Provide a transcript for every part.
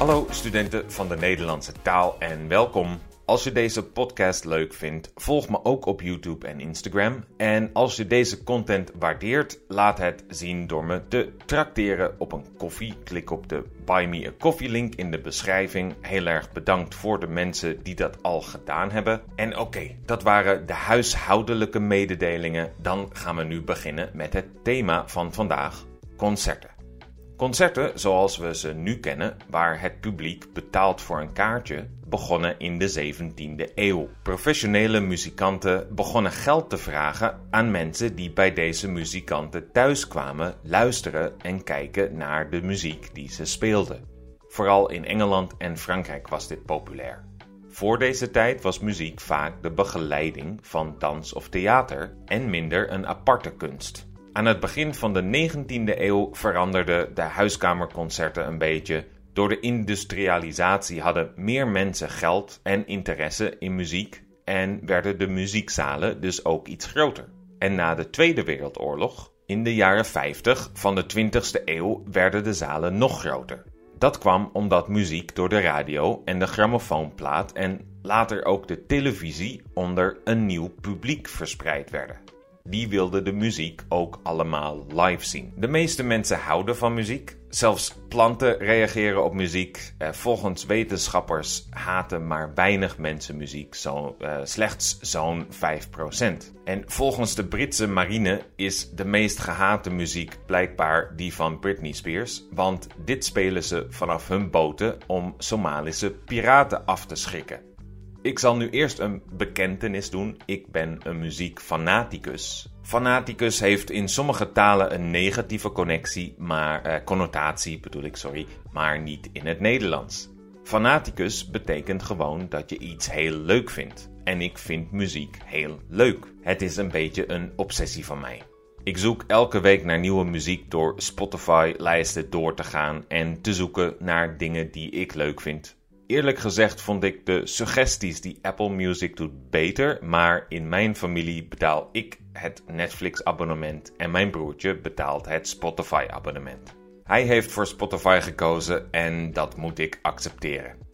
Hallo studenten van de Nederlandse taal en welkom. Als je deze podcast leuk vindt, volg me ook op YouTube en Instagram. En als je deze content waardeert, laat het zien door me te trakteren op een koffie. Klik op de Buy Me a Coffee link in de beschrijving. Heel erg bedankt voor de mensen die dat al gedaan hebben. En oké, dat waren de huishoudelijke mededelingen. Dan gaan we nu beginnen met het thema van vandaag: concerten. Concerten zoals we ze nu kennen, waar het publiek betaalt voor een kaartje, begonnen in de 17e eeuw. Professionele muzikanten begonnen geld te vragen aan mensen die bij deze muzikanten thuis kwamen luisteren en kijken naar de muziek die ze speelden. Vooral in Engeland en Frankrijk was dit populair. Voor deze tijd was muziek vaak de begeleiding van dans of theater en minder een aparte kunst. Aan het begin van de 19e eeuw veranderden de huiskamerconcerten een beetje. Door de industrialisatie hadden meer mensen geld en interesse in muziek en werden de muziekzalen dus ook iets groter. En na de Tweede Wereldoorlog, in de jaren 50 van de 20e eeuw, werden de zalen nog groter. Dat kwam omdat muziek door de radio en de grammofoonplaat en later ook de televisie onder een nieuw publiek verspreid werden die wilden de muziek ook allemaal live zien. De meeste mensen houden van muziek. Zelfs planten reageren op muziek. Eh, volgens wetenschappers haten maar weinig mensen muziek, zo, eh, slechts zo'n 5%. En volgens de Britse marine is de meest gehate muziek blijkbaar die van Britney Spears, want dit spelen ze vanaf hun boten om Somalische piraten af te schrikken. Ik zal nu eerst een bekentenis doen. Ik ben een muziekfanaticus. Fanaticus heeft in sommige talen een negatieve connectie, maar, eh, connotatie bedoel ik, sorry, maar niet in het Nederlands. Fanaticus betekent gewoon dat je iets heel leuk vindt. En ik vind muziek heel leuk. Het is een beetje een obsessie van mij. Ik zoek elke week naar nieuwe muziek door Spotify-lijsten door te gaan en te zoeken naar dingen die ik leuk vind. Eerlijk gezegd vond ik de suggesties die Apple Music doet beter, maar in mijn familie betaal ik het Netflix-abonnement en mijn broertje betaalt het Spotify-abonnement. Hij heeft voor Spotify gekozen en dat moet ik accepteren.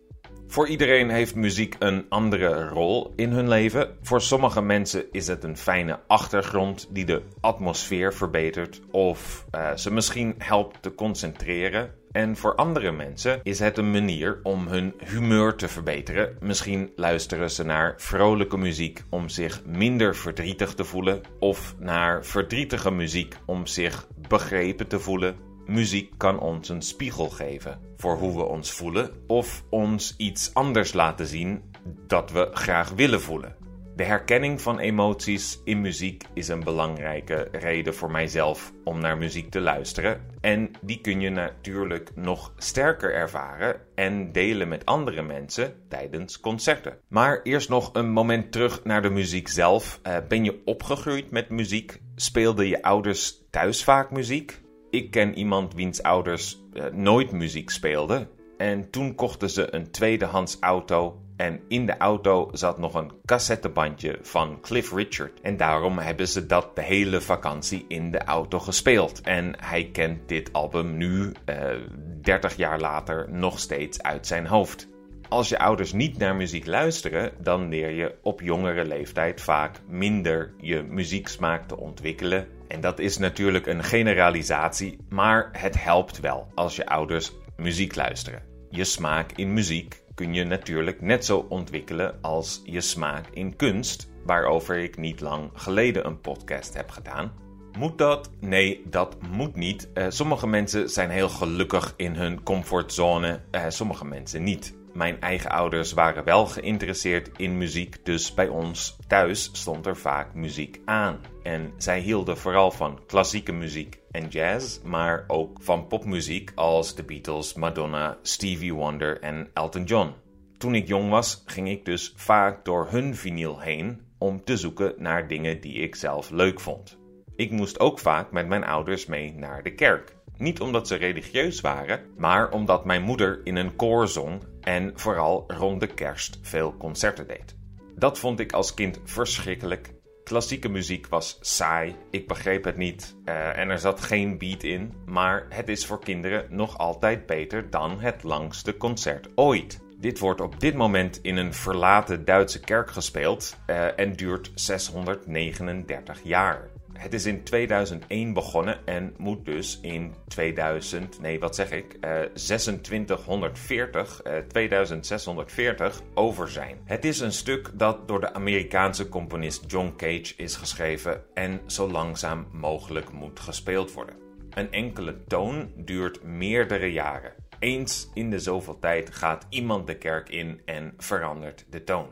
Voor iedereen heeft muziek een andere rol in hun leven. Voor sommige mensen is het een fijne achtergrond die de atmosfeer verbetert of uh, ze misschien helpt te concentreren. En voor andere mensen is het een manier om hun humeur te verbeteren. Misschien luisteren ze naar vrolijke muziek om zich minder verdrietig te voelen, of naar verdrietige muziek om zich begrepen te voelen. Muziek kan ons een spiegel geven voor hoe we ons voelen, of ons iets anders laten zien dat we graag willen voelen. De herkenning van emoties in muziek is een belangrijke reden voor mijzelf om naar muziek te luisteren. En die kun je natuurlijk nog sterker ervaren en delen met andere mensen tijdens concerten. Maar eerst nog een moment terug naar de muziek zelf. Uh, ben je opgegroeid met muziek? Speelden je ouders thuis vaak muziek? Ik ken iemand wiens ouders uh, nooit muziek speelden. En toen kochten ze een tweedehands auto en in de auto zat nog een cassettebandje van Cliff Richard. En daarom hebben ze dat de hele vakantie in de auto gespeeld. En hij kent dit album nu, uh, eh, 30 jaar later, nog steeds uit zijn hoofd. Als je ouders niet naar muziek luisteren, dan leer je op jongere leeftijd vaak minder je muzieksmaak te ontwikkelen. En dat is natuurlijk een generalisatie, maar het helpt wel als je ouders muziek luisteren. Je smaak in muziek kun je natuurlijk net zo ontwikkelen als je smaak in kunst, waarover ik niet lang geleden een podcast heb gedaan. Moet dat? Nee, dat moet niet. Uh, sommige mensen zijn heel gelukkig in hun comfortzone, uh, sommige mensen niet. Mijn eigen ouders waren wel geïnteresseerd in muziek, dus bij ons thuis stond er vaak muziek aan. En zij hielden vooral van klassieke muziek en jazz, maar ook van popmuziek als de Beatles, Madonna, Stevie Wonder en Elton John. Toen ik jong was, ging ik dus vaak door hun vinyl heen om te zoeken naar dingen die ik zelf leuk vond. Ik moest ook vaak met mijn ouders mee naar de kerk. Niet omdat ze religieus waren, maar omdat mijn moeder in een koor zong en vooral rond de kerst veel concerten deed. Dat vond ik als kind verschrikkelijk Klassieke muziek was saai, ik begreep het niet uh, en er zat geen beat in, maar het is voor kinderen nog altijd beter dan het langste concert ooit. Dit wordt op dit moment in een verlaten Duitse kerk gespeeld uh, en duurt 639 jaar. Het is in 2001 begonnen en moet dus in 2000, nee wat zeg ik, uh, 2640, uh, 2640 over zijn. Het is een stuk dat door de Amerikaanse componist John Cage is geschreven en zo langzaam mogelijk moet gespeeld worden. Een enkele toon duurt meerdere jaren. Eens in de zoveel tijd gaat iemand de kerk in en verandert de toon.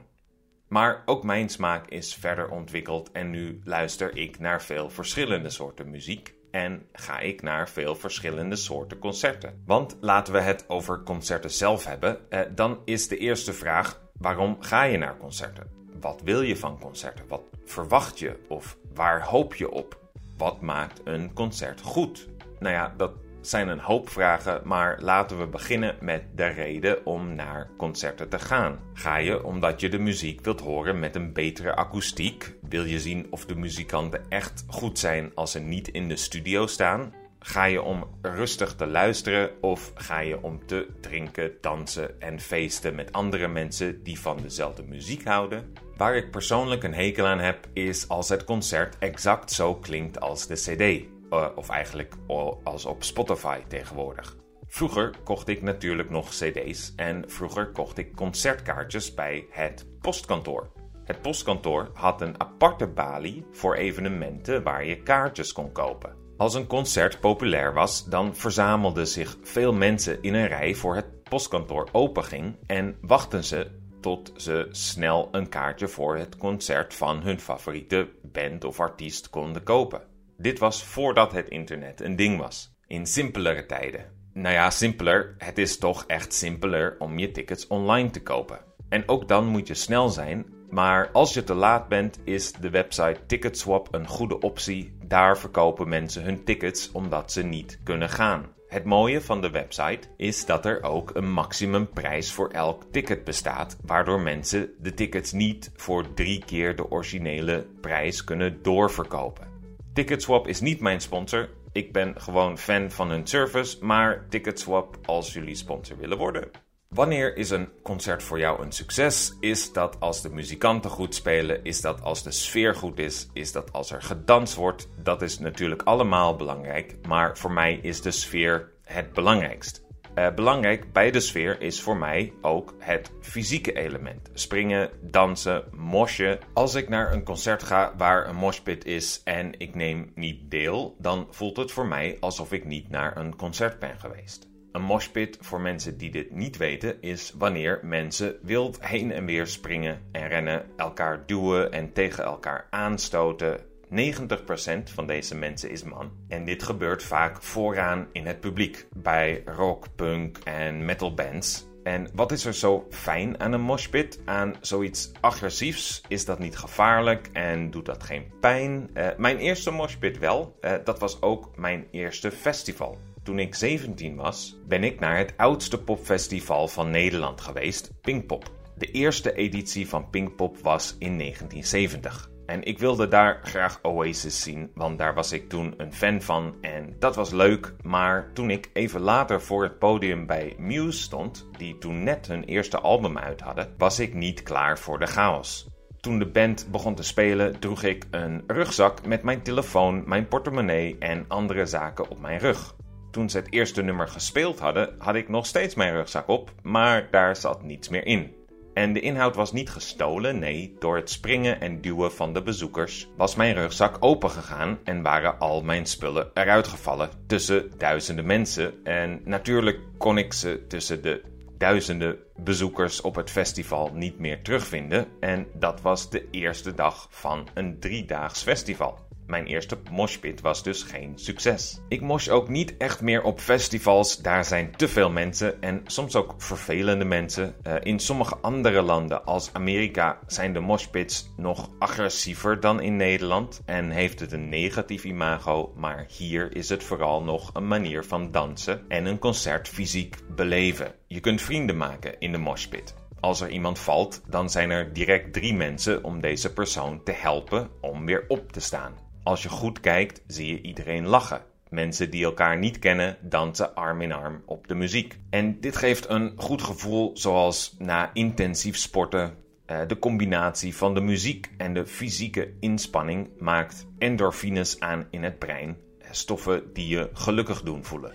Maar ook mijn smaak is verder ontwikkeld en nu luister ik naar veel verschillende soorten muziek en ga ik naar veel verschillende soorten concerten. Want laten we het over concerten zelf hebben, eh, dan is de eerste vraag: waarom ga je naar concerten? Wat wil je van concerten? Wat verwacht je of waar hoop je op? Wat maakt een concert goed? Nou ja, dat zijn een hoop vragen, maar laten we beginnen met de reden om naar concerten te gaan. Ga je omdat je de muziek wilt horen met een betere akoestiek? Wil je zien of de muzikanten echt goed zijn als ze niet in de studio staan? Ga je om rustig te luisteren of ga je om te drinken, dansen en feesten met andere mensen die van dezelfde muziek houden? Waar ik persoonlijk een hekel aan heb, is als het concert exact zo klinkt als de CD. Eh, of eigenlijk als op Spotify tegenwoordig. Vroeger kocht ik natuurlijk nog CD's en vroeger kocht ik concertkaartjes bij het postkantoor. Het postkantoor had een aparte balie voor evenementen waar je kaartjes kon kopen. Als een concert populair was, dan verzamelden zich veel mensen in een rij voor het postkantoor openging en wachten ze tot ze snel een kaartje voor het concert van hun favoriete band of artiest konden kopen. Dit was voordat het internet een ding was. In simpelere tijden. Nou ja, simpeler. Het is toch echt simpeler om je tickets online te kopen. En ook dan moet je snel zijn. Maar als je te laat bent, is de website Ticketswap een goede optie. Daar verkopen mensen hun tickets omdat ze niet kunnen gaan. Het mooie van de website is dat er ook een maximumprijs voor elk ticket bestaat, waardoor mensen de tickets niet voor drie keer de originele prijs kunnen doorverkopen. Ticketswap is niet mijn sponsor. Ik ben gewoon fan van hun service, maar Ticketswap als jullie sponsor willen worden. Wanneer is een concert voor jou een succes? Is dat als de muzikanten goed spelen? Is dat als de sfeer goed is? Is dat als er gedanst wordt? Dat is natuurlijk allemaal belangrijk, maar voor mij is de sfeer het belangrijkst. Uh, belangrijk bij de sfeer is voor mij ook het fysieke element. Springen, dansen, mosje. Als ik naar een concert ga waar een moshpit is en ik neem niet deel, dan voelt het voor mij alsof ik niet naar een concert ben geweest. Een moshpit, voor mensen die dit niet weten, is wanneer mensen wild heen en weer springen en rennen, elkaar duwen en tegen elkaar aanstoten, 90% van deze mensen is man. En dit gebeurt vaak vooraan in het publiek bij rock, punk en metal bands. En wat is er zo fijn aan een moshpit? Aan zoiets agressiefs? Is dat niet gevaarlijk en doet dat geen pijn? Uh, mijn eerste moshpit wel. Uh, dat was ook mijn eerste festival. Toen ik 17 was, ben ik naar het oudste popfestival van Nederland geweest, Pinkpop. De eerste editie van Pinkpop was in 1970. En ik wilde daar graag Oasis zien, want daar was ik toen een fan van en dat was leuk. Maar toen ik even later voor het podium bij Muse stond, die toen net hun eerste album uit hadden, was ik niet klaar voor de chaos. Toen de band begon te spelen, droeg ik een rugzak met mijn telefoon, mijn portemonnee en andere zaken op mijn rug. Toen ze het eerste nummer gespeeld hadden, had ik nog steeds mijn rugzak op, maar daar zat niets meer in. En de inhoud was niet gestolen, nee, door het springen en duwen van de bezoekers was mijn rugzak opengegaan en waren al mijn spullen eruit gevallen tussen duizenden mensen. En natuurlijk kon ik ze tussen de duizenden bezoekers op het festival niet meer terugvinden. En dat was de eerste dag van een driedaags festival. Mijn eerste moshpit was dus geen succes. Ik mosh ook niet echt meer op festivals, daar zijn te veel mensen en soms ook vervelende mensen. Uh, in sommige andere landen als Amerika zijn de moshpits nog agressiever dan in Nederland en heeft het een negatief imago, maar hier is het vooral nog een manier van dansen en een concert fysiek beleven. Je kunt vrienden maken in de moshpit. als er iemand valt, dan zijn er direct drie mensen om deze persoon te helpen om weer op te staan. Als je goed kijkt, zie je iedereen lachen. Mensen die elkaar niet kennen dansen arm in arm op de muziek. En dit geeft een goed gevoel, zoals na intensief sporten. Eh, de combinatie van de muziek en de fysieke inspanning maakt endorfines aan in het brein, eh, stoffen die je gelukkig doen voelen.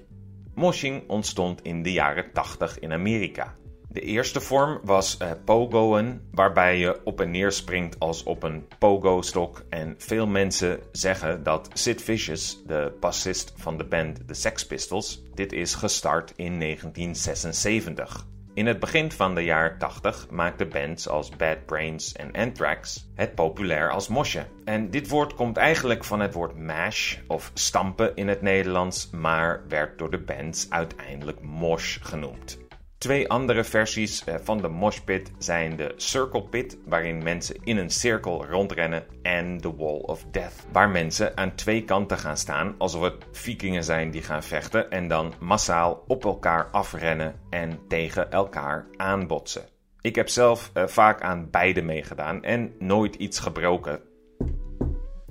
Moshing ontstond in de jaren 80 in Amerika. De eerste vorm was uh, pogoen, waarbij je op en neer springt als op een pogo-stok. En veel mensen zeggen dat Sid Vicious, de bassist van de band The Sex Pistols, dit is gestart in 1976. In het begin van de jaren 80 maakten bands als Bad Brains en Anthrax het populair als mosje. En dit woord komt eigenlijk van het woord mash of stampen in het Nederlands, maar werd door de bands uiteindelijk mosh genoemd. Twee andere versies eh, van de moshpit zijn de Circle Pit, waarin mensen in een cirkel rondrennen, en de Wall of Death, waar mensen aan twee kanten gaan staan alsof het vikingen zijn die gaan vechten en dan massaal op elkaar afrennen en tegen elkaar aanbotsen. Ik heb zelf uh, vaak aan beide meegedaan en nooit iets gebroken.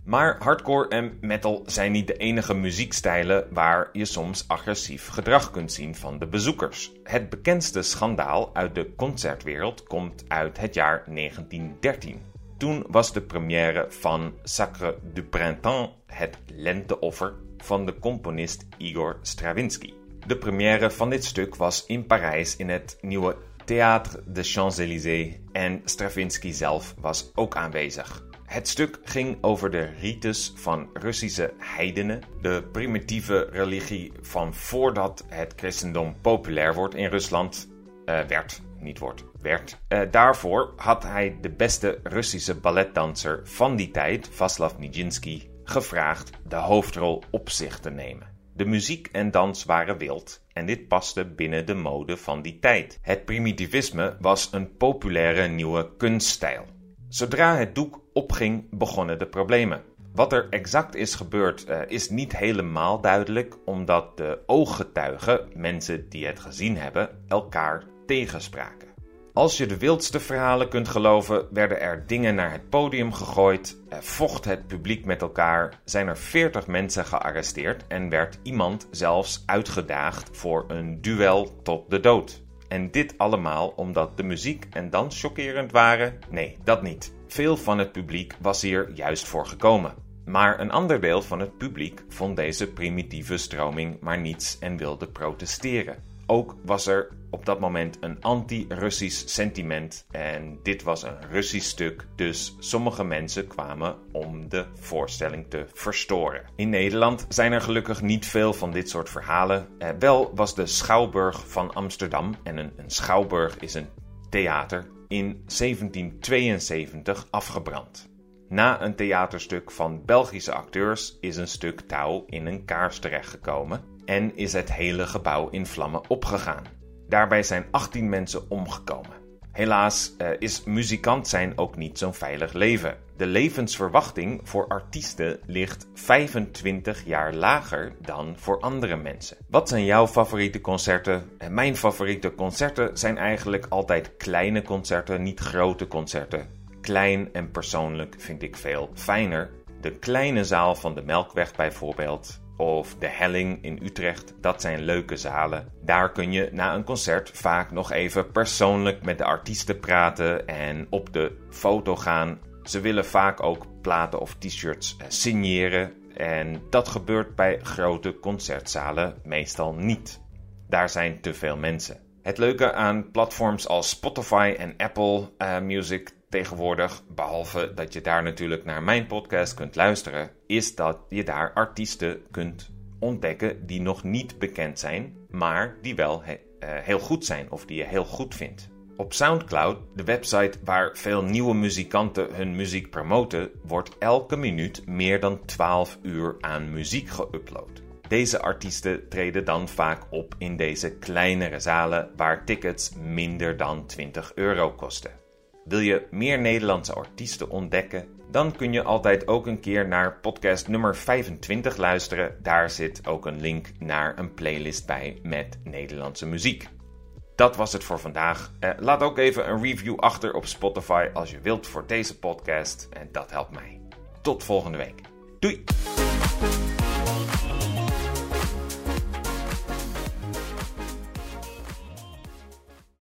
Maar hardcore en metal zijn niet de enige muziekstijlen waar je soms agressief gedrag kunt zien van de bezoekers. Het bekendste schandaal uit de concertwereld komt uit het jaar 1913. Toen was de première van Sacre du Printemps, het lenteoffer van de componist Igor Stravinsky. De première van dit stuk was in Parijs in het nieuwe Théâtre des Champs-Élysées en Stravinsky zelf was ook aanwezig. Het stuk ging over de rites van Russische heidenen, de primitieve religie van voordat het christendom populair wordt in Rusland, uh, werd, niet wordt, werd. Uh, daarvoor had hij de beste Russische balletdanser van die tijd, Vaslav Nijinsky, gevraagd de hoofdrol op zich te nemen. De muziek en dans waren wild en dit paste binnen de mode van die tijd. Het primitivisme was een populaire nieuwe kunststijl. Zodra het doek opging, begonnen de problemen. Wat er exact is gebeurd uh, is niet helemaal duidelijk, omdat de ooggetuigen, mensen die het gezien hebben, elkaar tegenspraken. Als je de wildste verhalen kunt geloven, werden er dingen naar het podium gegooid, vocht het publiek met elkaar, zijn er 40 mensen gearresteerd en werd iemand zelfs uitgedaagd voor een duel tot de dood. En dit allemaal omdat de muziek en dans chockerend waren? Nee, dat niet. Veel van het publiek was hier juist voor gekomen. Maar een ander deel van het publiek vond deze primitieve stroming maar niets en wilde protesteren. Ook was er op dat moment een anti-Russisch sentiment en dit was een Russisch stuk, dus sommige mensen kwamen om de voorstelling te verstoren. In Nederland zijn er gelukkig niet veel van dit soort verhalen. Eh, wel was de Schouwburg van Amsterdam, en een, een schouwburg is een theater, in 1772 afgebrand. Na een theaterstuk van Belgische acteurs is een stuk touw in een kaars terechtgekomen en is het hele gebouw in vlammen opgegaan. Daarbij zijn 18 mensen omgekomen. Helaas uh, is muzikant zijn ook niet zo'n veilig leven. De levensverwachting voor artiesten ligt 25 jaar lager dan voor andere mensen. Wat zijn jouw favoriete concerten? Eh, mijn favoriete concerten zijn eigenlijk altijd kleine concerten, niet grote concerten. Klein en persoonlijk vind ik veel fijner. De kleine zaal van de Melkweg bijvoorbeeld of de Helling in Utrecht. Dat zijn leuke zalen. Daar kun je na een concert vaak nog even persoonlijk met de artiesten praten en op de foto gaan. Ze willen vaak ook platen of t-shirts eh, signeren. En dat gebeurt bij grote concertzalen meestal niet. Daar zijn te veel mensen. Het leuke aan platforms als Spotify en Apple uh, Music tegenwoordig, behalve dat je daar natuurlijk naar mijn podcast kunt luisteren, is dat je daar artiesten kunt ontdekken die nog niet bekend zijn, maar die wel he uh, heel goed zijn of die je heel goed vindt. Op SoundCloud, de website waar veel nieuwe muzikanten hun muziek promoten, wordt elke minuut meer dan 12 uur aan muziek geüpload. Deze artiesten treden dan vaak op in deze kleinere zalen waar tickets minder dan 20 euro kosten. Wil je meer Nederlandse artiesten ontdekken? Dan kun je altijd ook een keer naar podcast nummer 25 luisteren. Daar zit ook een link naar een playlist bij met Nederlandse muziek. dat was het voor vandaag. Eh, laat ook even een review achter op Spotify als je wilt voor deze podcast. En dat helpt mij. Tot volgende week. Doei!